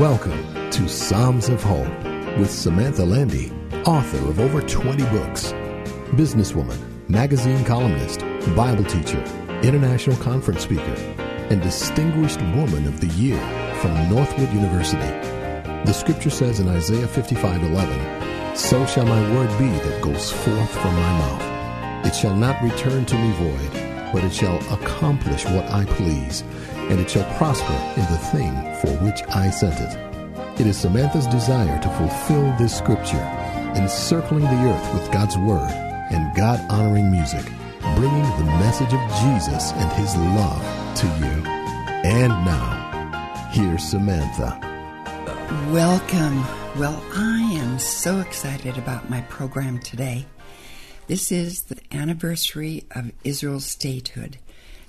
Welcome to Psalms of Hope with Samantha Landy, author of over 20 books, businesswoman, magazine columnist, Bible teacher, international conference speaker, and Distinguished Woman of the Year from Northwood University. The scripture says in Isaiah 55:11, "So shall my word be that goes forth from my mouth. It shall not return to me void, but it shall accomplish what I please, and it shall prosper in the thing for which I sent it." It is Samantha's desire to fulfill this scripture, encircling the earth with God's word and God-honoring music, bringing the message of Jesus and his love to you. And now, here's Samantha. Welcome. Well, I am so excited about my program today. This is the anniversary of Israel's statehood.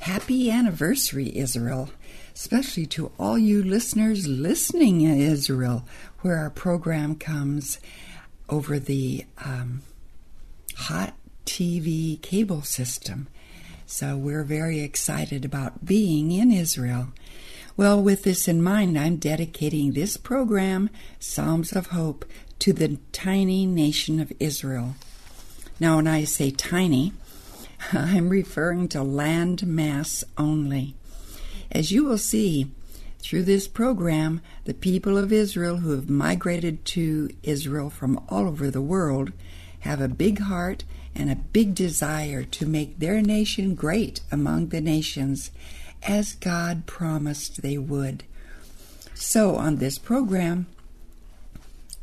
Happy anniversary, Israel, especially to all you listeners listening in Israel, where our program comes over the um, hot TV cable system. So we're very excited about being in Israel. Well, with this in mind, I'm dedicating this program, Psalms of Hope, to the tiny nation of Israel. Now, when I say tiny, I'm referring to land mass only. As you will see through this program, the people of Israel who have migrated to Israel from all over the world have a big heart and a big desire to make their nation great among the nations, as God promised they would. So, on this program,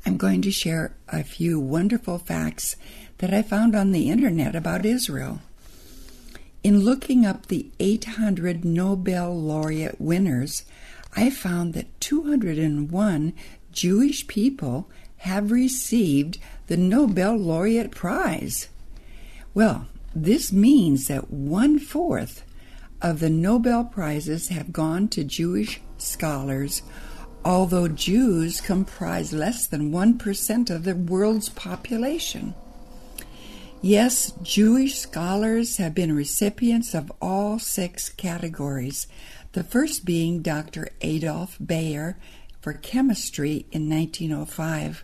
I'm going to share a few wonderful facts that I found on the internet about Israel. In looking up the 800 Nobel laureate winners, I found that 201 Jewish people have received the Nobel Laureate Prize. Well, this means that one fourth of the Nobel Prizes have gone to Jewish scholars, although Jews comprise less than 1% of the world's population. Yes, Jewish scholars have been recipients of all six categories, the first being Dr. Adolf Baeyer for chemistry in 1905.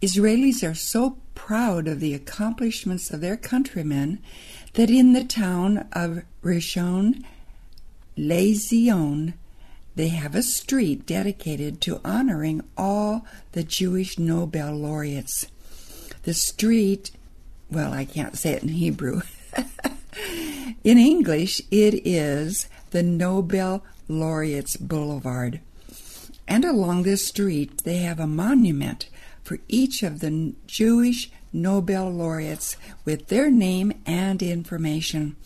Israelis are so proud of the accomplishments of their countrymen that in the town of Rishon LeZion, they have a street dedicated to honoring all the Jewish Nobel laureates. The street, well, I can't say it in Hebrew. in English, it is the Nobel Laureates Boulevard. And along this street, they have a monument for each of the Jewish Nobel laureates with their name and information.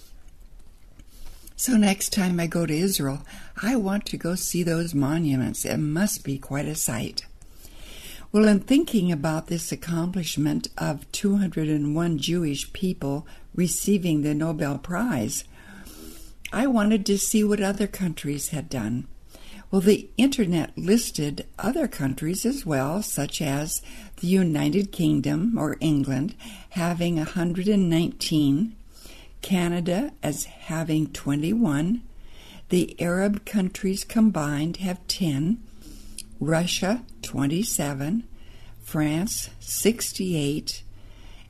So next time I go to Israel, I want to go see those monuments. It must be quite a sight. Well, in thinking about this accomplishment of 201 Jewish people receiving the Nobel Prize, I wanted to see what other countries had done. Well, the internet listed other countries as well, such as the United Kingdom or England having 119, Canada as having 21, the Arab countries combined have 10, Russia 27, France 68,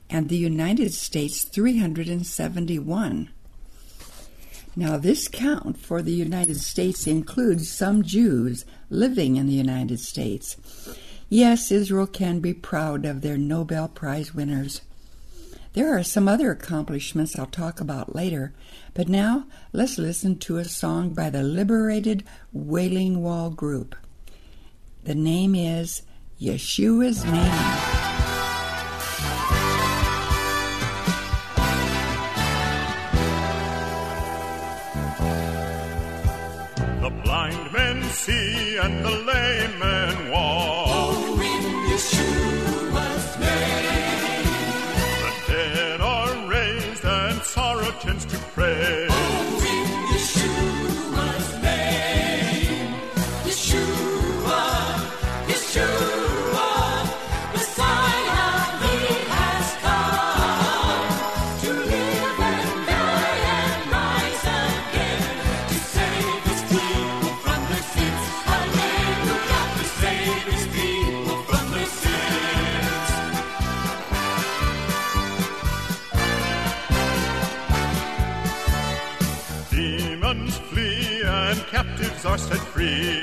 and the United States 371. Now, this count for the United States includes some Jews living in the United States. Yes, Israel can be proud of their Nobel Prize winners. There are some other accomplishments I'll talk about later, but now let's listen to a song by the Liberated Wailing Wall Group. The name is Yeshua's Name. The blind men see and the lame men walk. Oh, in Yeshua's name. The dead are raised and sorrow tends to pray. Are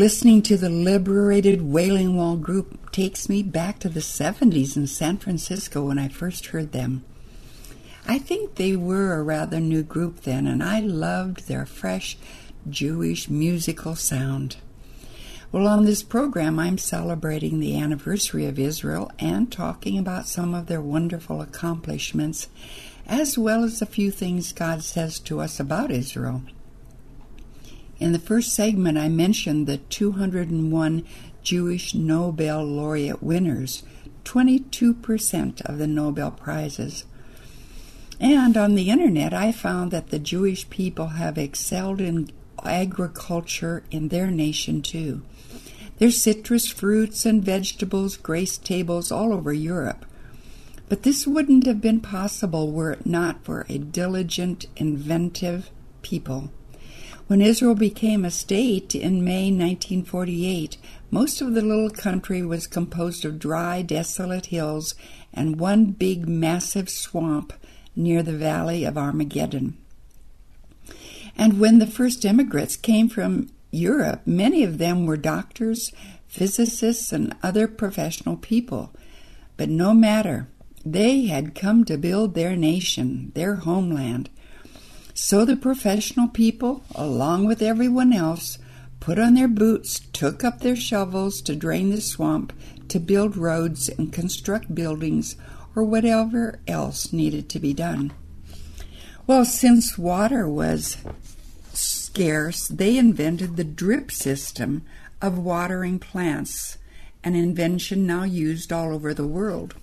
listening to the Liberated Wailing Wall group takes me back to the 70s in San Francisco when I first heard them. I think they were a rather new group then, and I loved their fresh Jewish musical sound. Well, on this program, I'm celebrating the anniversary of Israel and talking about some of their wonderful accomplishments, as well as a few things God says to us about Israel. In the first segment, I mentioned the 201 Jewish Nobel laureate winners, 22% of the Nobel Prizes. And on the internet, I found that the Jewish people have excelled in agriculture in their nation too. There's citrus fruits and vegetables grace tables all over Europe. But this wouldn't have been possible were it not for a diligent, inventive people. When Israel became a state in May 1948, most of the little country was composed of dry, desolate hills and one big, massive swamp near the valley of Armageddon. And when the first immigrants came from Europe, many of them were doctors, physicists, and other professional people. But no matter, they had come to build their nation, their homeland. So the professional people, along with everyone else, put on their boots, took up their shovels to drain the swamp, to build roads and construct buildings, or whatever else needed to be done. Well, since water was scarce, they invented the drip system of watering plants, an invention now used all over the world.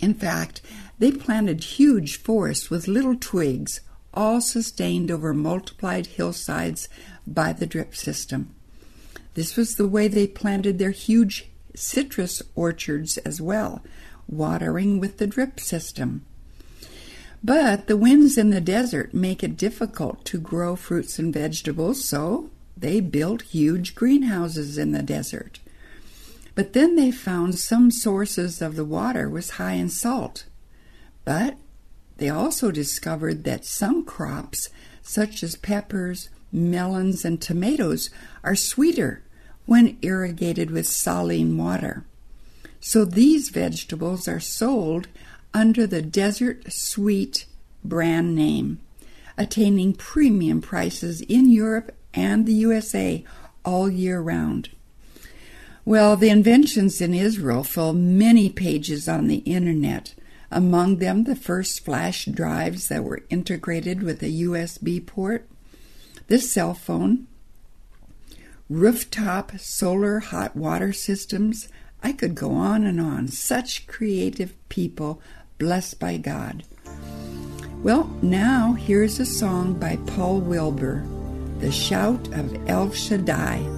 In fact, they planted huge forests with little twigs, all sustained over multiplied hillsides by the drip system. This was the way they planted their huge citrus orchards as well, watering with the drip system. But the winds in the desert make it difficult to grow fruits and vegetables, so they built huge greenhouses in the desert. But then they found some sources of the water was high in salt. But they also discovered that some crops, such as peppers, melons, and tomatoes, are sweeter when irrigated with saline water. So these vegetables are sold under the Desert Sweet brand name, attaining premium prices in Europe and the USA all year round. Well, the inventions in Israel fill many pages on the internet. Among them, the first flash drives that were integrated with a USB port, this cell phone, rooftop solar hot water systems. I could go on and on. Such creative people blessed by God. Well, now here's a song by Paul Wilbur, The Shout of El Shaddai.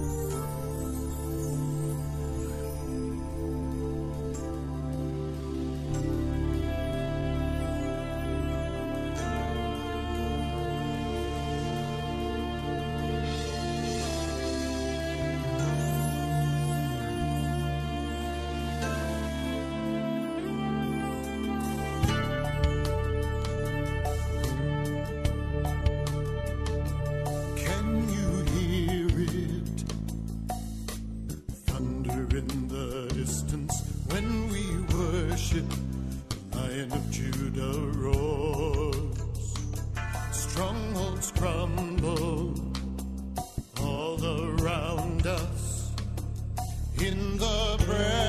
Strongholds crumble all around us. In the presence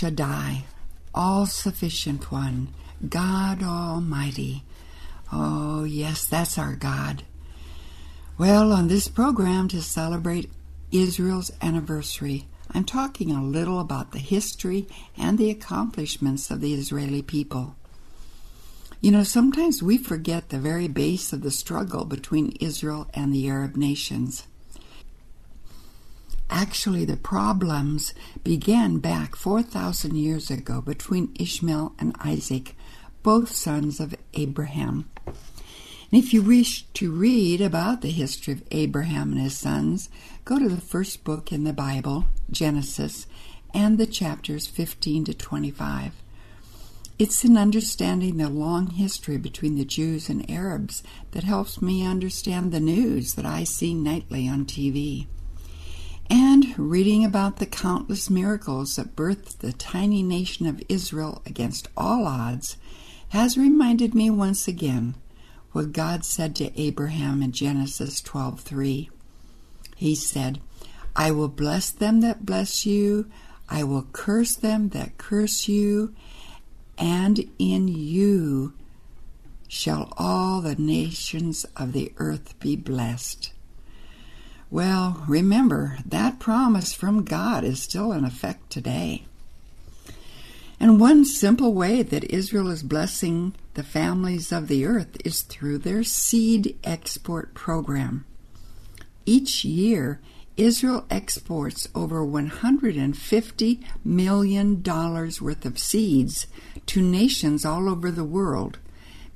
Shaddai, all sufficient one, God Almighty. Oh, yes, that's our God. Well, on this program to celebrate Israel's anniversary, I'm talking a little about the history and the accomplishments of the Israeli people. You know, sometimes we forget the very base of the struggle between Israel and the Arab nations. Actually, the problems began back 4,000 years ago between Ishmael and Isaac, both sons of Abraham. And if you wish to read about the history of Abraham and his sons, go to the first book in the Bible, Genesis, and the chapters 15 to 25. It's in understanding the long history between the Jews and Arabs that helps me understand the news that I see nightly on TV. And reading about the countless miracles that birthed the tiny nation of Israel against all odds has reminded me once again what God said to Abraham in Genesis 12:3. He said, "I will bless them that bless you, I will curse them that curse you, and in you shall all the nations of the earth be blessed." Well, remember, that promise from God is still in effect today. And one simple way that Israel is blessing the families of the earth is through their seed export program. Each year, Israel exports over $150 million worth of seeds to nations all over the world,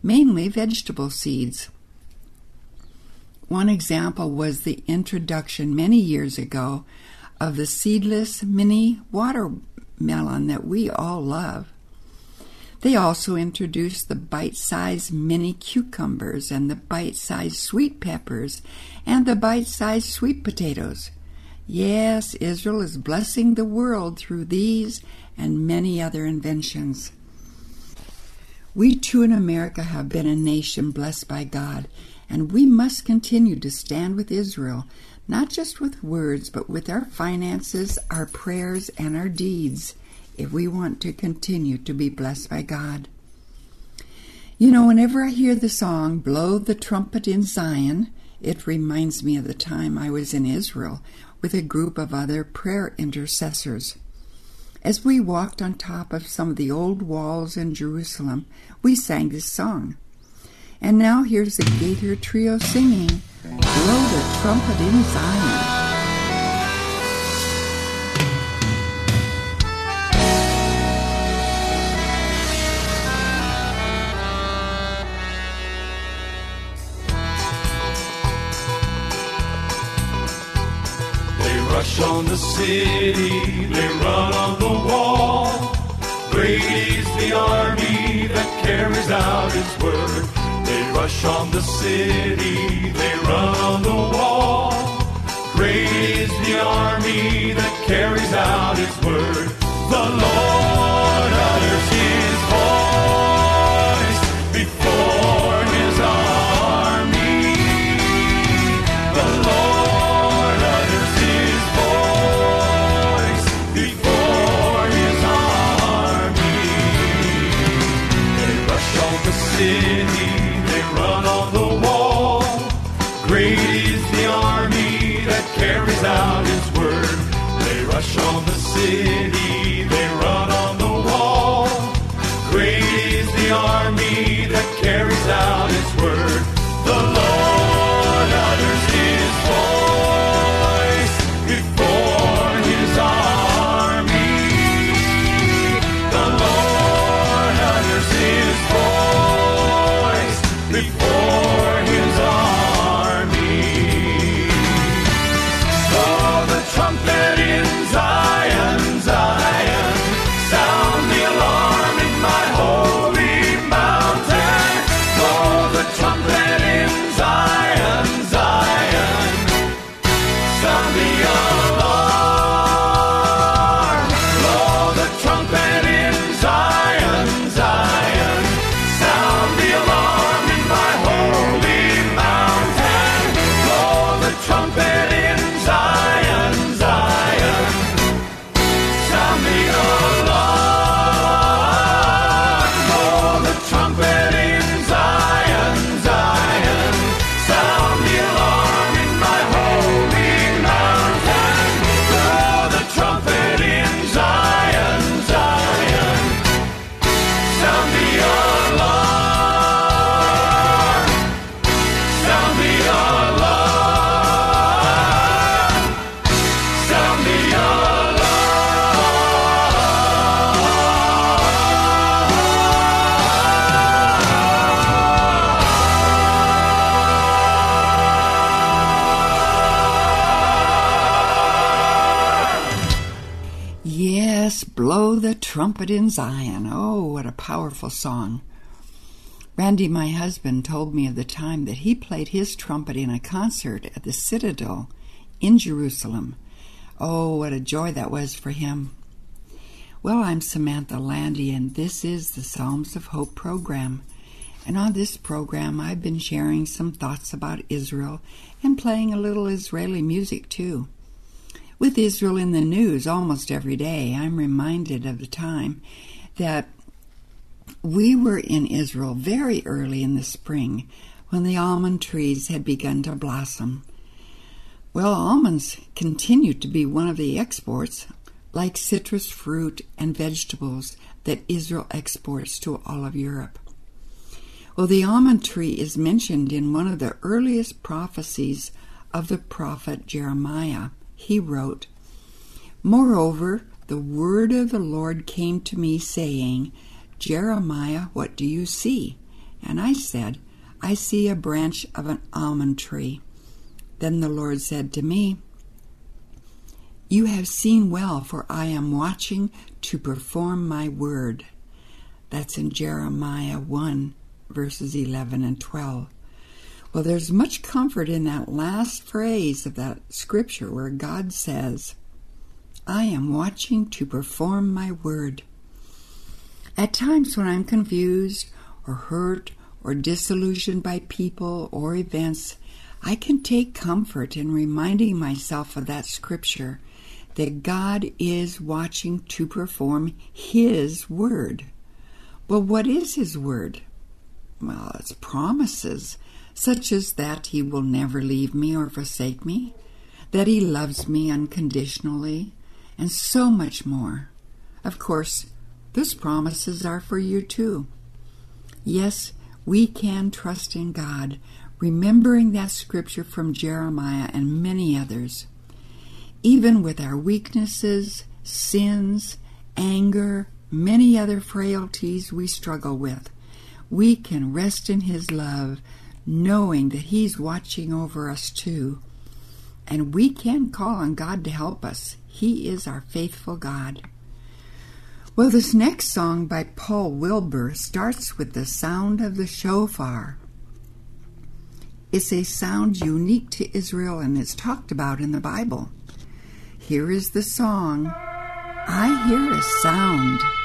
mainly vegetable seeds. One example was the introduction many years ago of the seedless mini watermelon that we all love. They also introduced the bite sized mini cucumbers and the bite sized sweet peppers and the bite sized sweet potatoes. Yes, Israel is blessing the world through these and many other inventions. We too in America have been a nation blessed by God, and we must continue to stand with Israel, not just with words, but with our finances, our prayers, and our deeds, if we want to continue to be blessed by God. You know, whenever I hear the song Blow the Trumpet in Zion, it reminds me of the time I was in Israel with a group of other prayer intercessors. As we walked on top of some of the old walls in Jerusalem, we sang this song. And now here's the Gaither Trio singing Blow the Trumpet in Zion. They rush on the city, they run on the wall. Great is the army that carries out his word. Rush on the city, they run on the wall. Great is the army that carries out its word. The Lord city, trumpet in Zion. Oh, what a powerful song. Randy, my husband, told me of the time that he played his trumpet in a concert at the Citadel in Jerusalem. Oh, what a joy that was for him. Well, I'm Samantha Landy, and this is the Psalms of Hope program. And on this program, I've been sharing some thoughts about Israel and playing a little Israeli music too. With Israel in the news almost every day, I'm reminded of the time that we were in Israel very early in the spring when the almond trees had begun to blossom. Well, almonds continue to be one of the exports, like citrus fruit and vegetables that Israel exports to all of Europe. Well, the almond tree is mentioned in one of the earliest prophecies of the prophet Jeremiah. He wrote, Moreover, the word of the Lord came to me, saying, Jeremiah, what do you see? And I said, I see a branch of an almond tree. Then the Lord said to me, You have seen well, for I am watching to perform my word. That's in Jeremiah 1, verses 11 and 12. Well, there's much comfort in that last phrase of that scripture where God says, I am watching to perform my word. At times when I'm confused or hurt or disillusioned by people or events, I can take comfort in reminding myself of that scripture that God is watching to perform His word. Well, what is His word? well, it's promises, such as that He will never leave me or forsake me, that He loves me unconditionally, and so much more. Of course, these promises are for you too. Yes, we can trust in God, remembering that scripture from Jeremiah and many others. Even with our weaknesses, sins, anger, many other frailties we struggle with, we can rest in His love, knowing that He's watching over us too. And we can call on God to help us. He is our faithful God. Well, this next song by Paul Wilbur starts with the sound of the shofar. It's a sound unique to Israel and it's talked about in the Bible. Here is the song I Hear a Sound.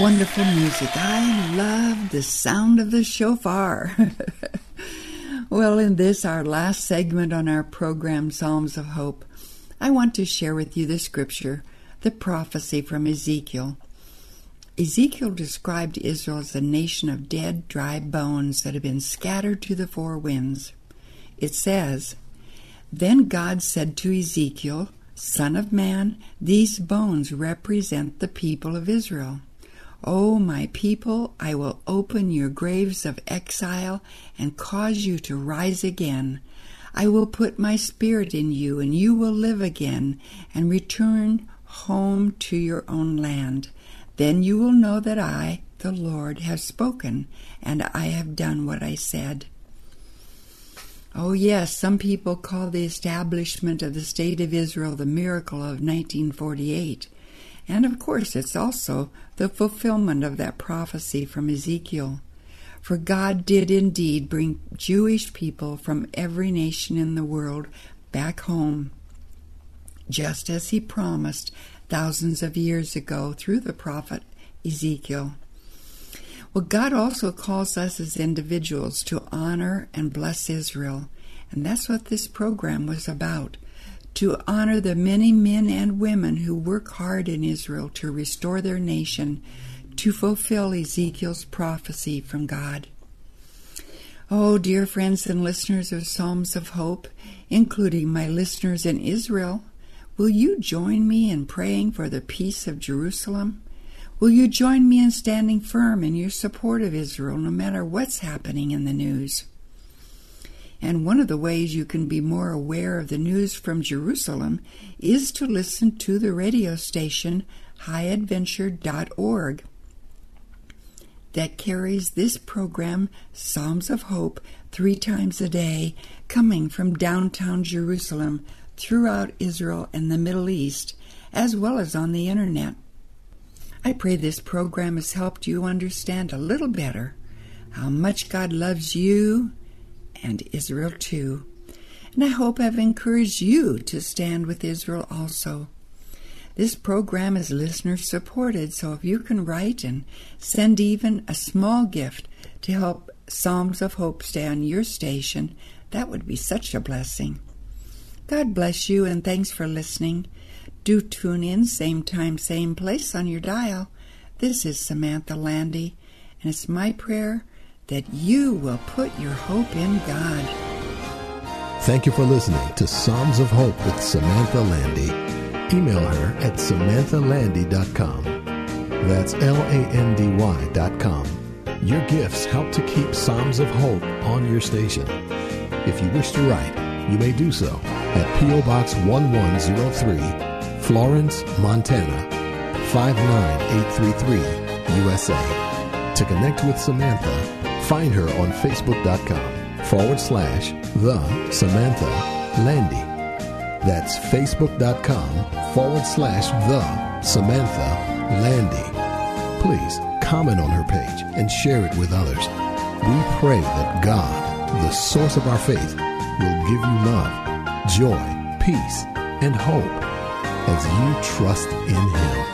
Wonderful music. I love the sound of the shofar. well, in this, our last segment on our program, Psalms of Hope, I want to share with you the scripture, the prophecy from Ezekiel. Ezekiel described Israel as a nation of dead, dry bones that have been scattered to the four winds. It says, Then God said to Ezekiel, Son of man, these bones represent the people of Israel. O my people, I will open your graves of exile and cause you to rise again. I will put my spirit in you, and you will live again and return home to your own land. Then you will know that I, the Lord, have spoken, and I have done what I said. Oh, yes, some people call the establishment of the State of Israel the miracle of 1948. And of course, it's also the fulfillment of that prophecy from Ezekiel. For God did indeed bring Jewish people from every nation in the world back home, just as he promised thousands of years ago through the prophet Ezekiel. Well, God also calls us as individuals to honor and bless Israel, and that's what this program was about to honor the many men and women who work hard in Israel to restore their nation, to fulfill Ezekiel's prophecy from God. Oh, dear friends and listeners of Psalms of Hope, including my listeners in Israel, will you join me in praying for the peace of Jerusalem? Will you join me in standing firm in your support of Israel no matter what's happening in the news? And one of the ways you can be more aware of the news from Jerusalem is to listen to the radio station highadventure.org that carries this program, Psalms of Hope, three times a day, coming from downtown Jerusalem throughout Israel and the Middle East, as well as on the internet. I pray this program has helped you understand a little better how much God loves you and Israel too. And I hope I've encouraged you to stand with Israel also. This program is listener supported, so if you can write and send even a small gift to help Psalms of Hope stay on your station, that would be such a blessing. God bless you and thanks for listening. Do tune in, same time, same place on your dial. This is Samantha Landy, and it's my prayer that you will put your hope in God. Thank you for listening to Psalms of Hope with Samantha Landy. Email her at samanthalandy.com. That's L A N D Y.com. Your gifts help to keep Psalms of Hope on your station. If you wish to write, you may do so at P.O. Box 1103, Florence, Montana 59833, USA. To connect with Samantha, find her on Facebook.com forward slash The Samantha Landy. That's Facebook.com forward slash The Samantha Landy. Please comment on her page and share it with others. We pray that God, the source of our faith, will give you love, joy, peace, and hope as you trust in Him.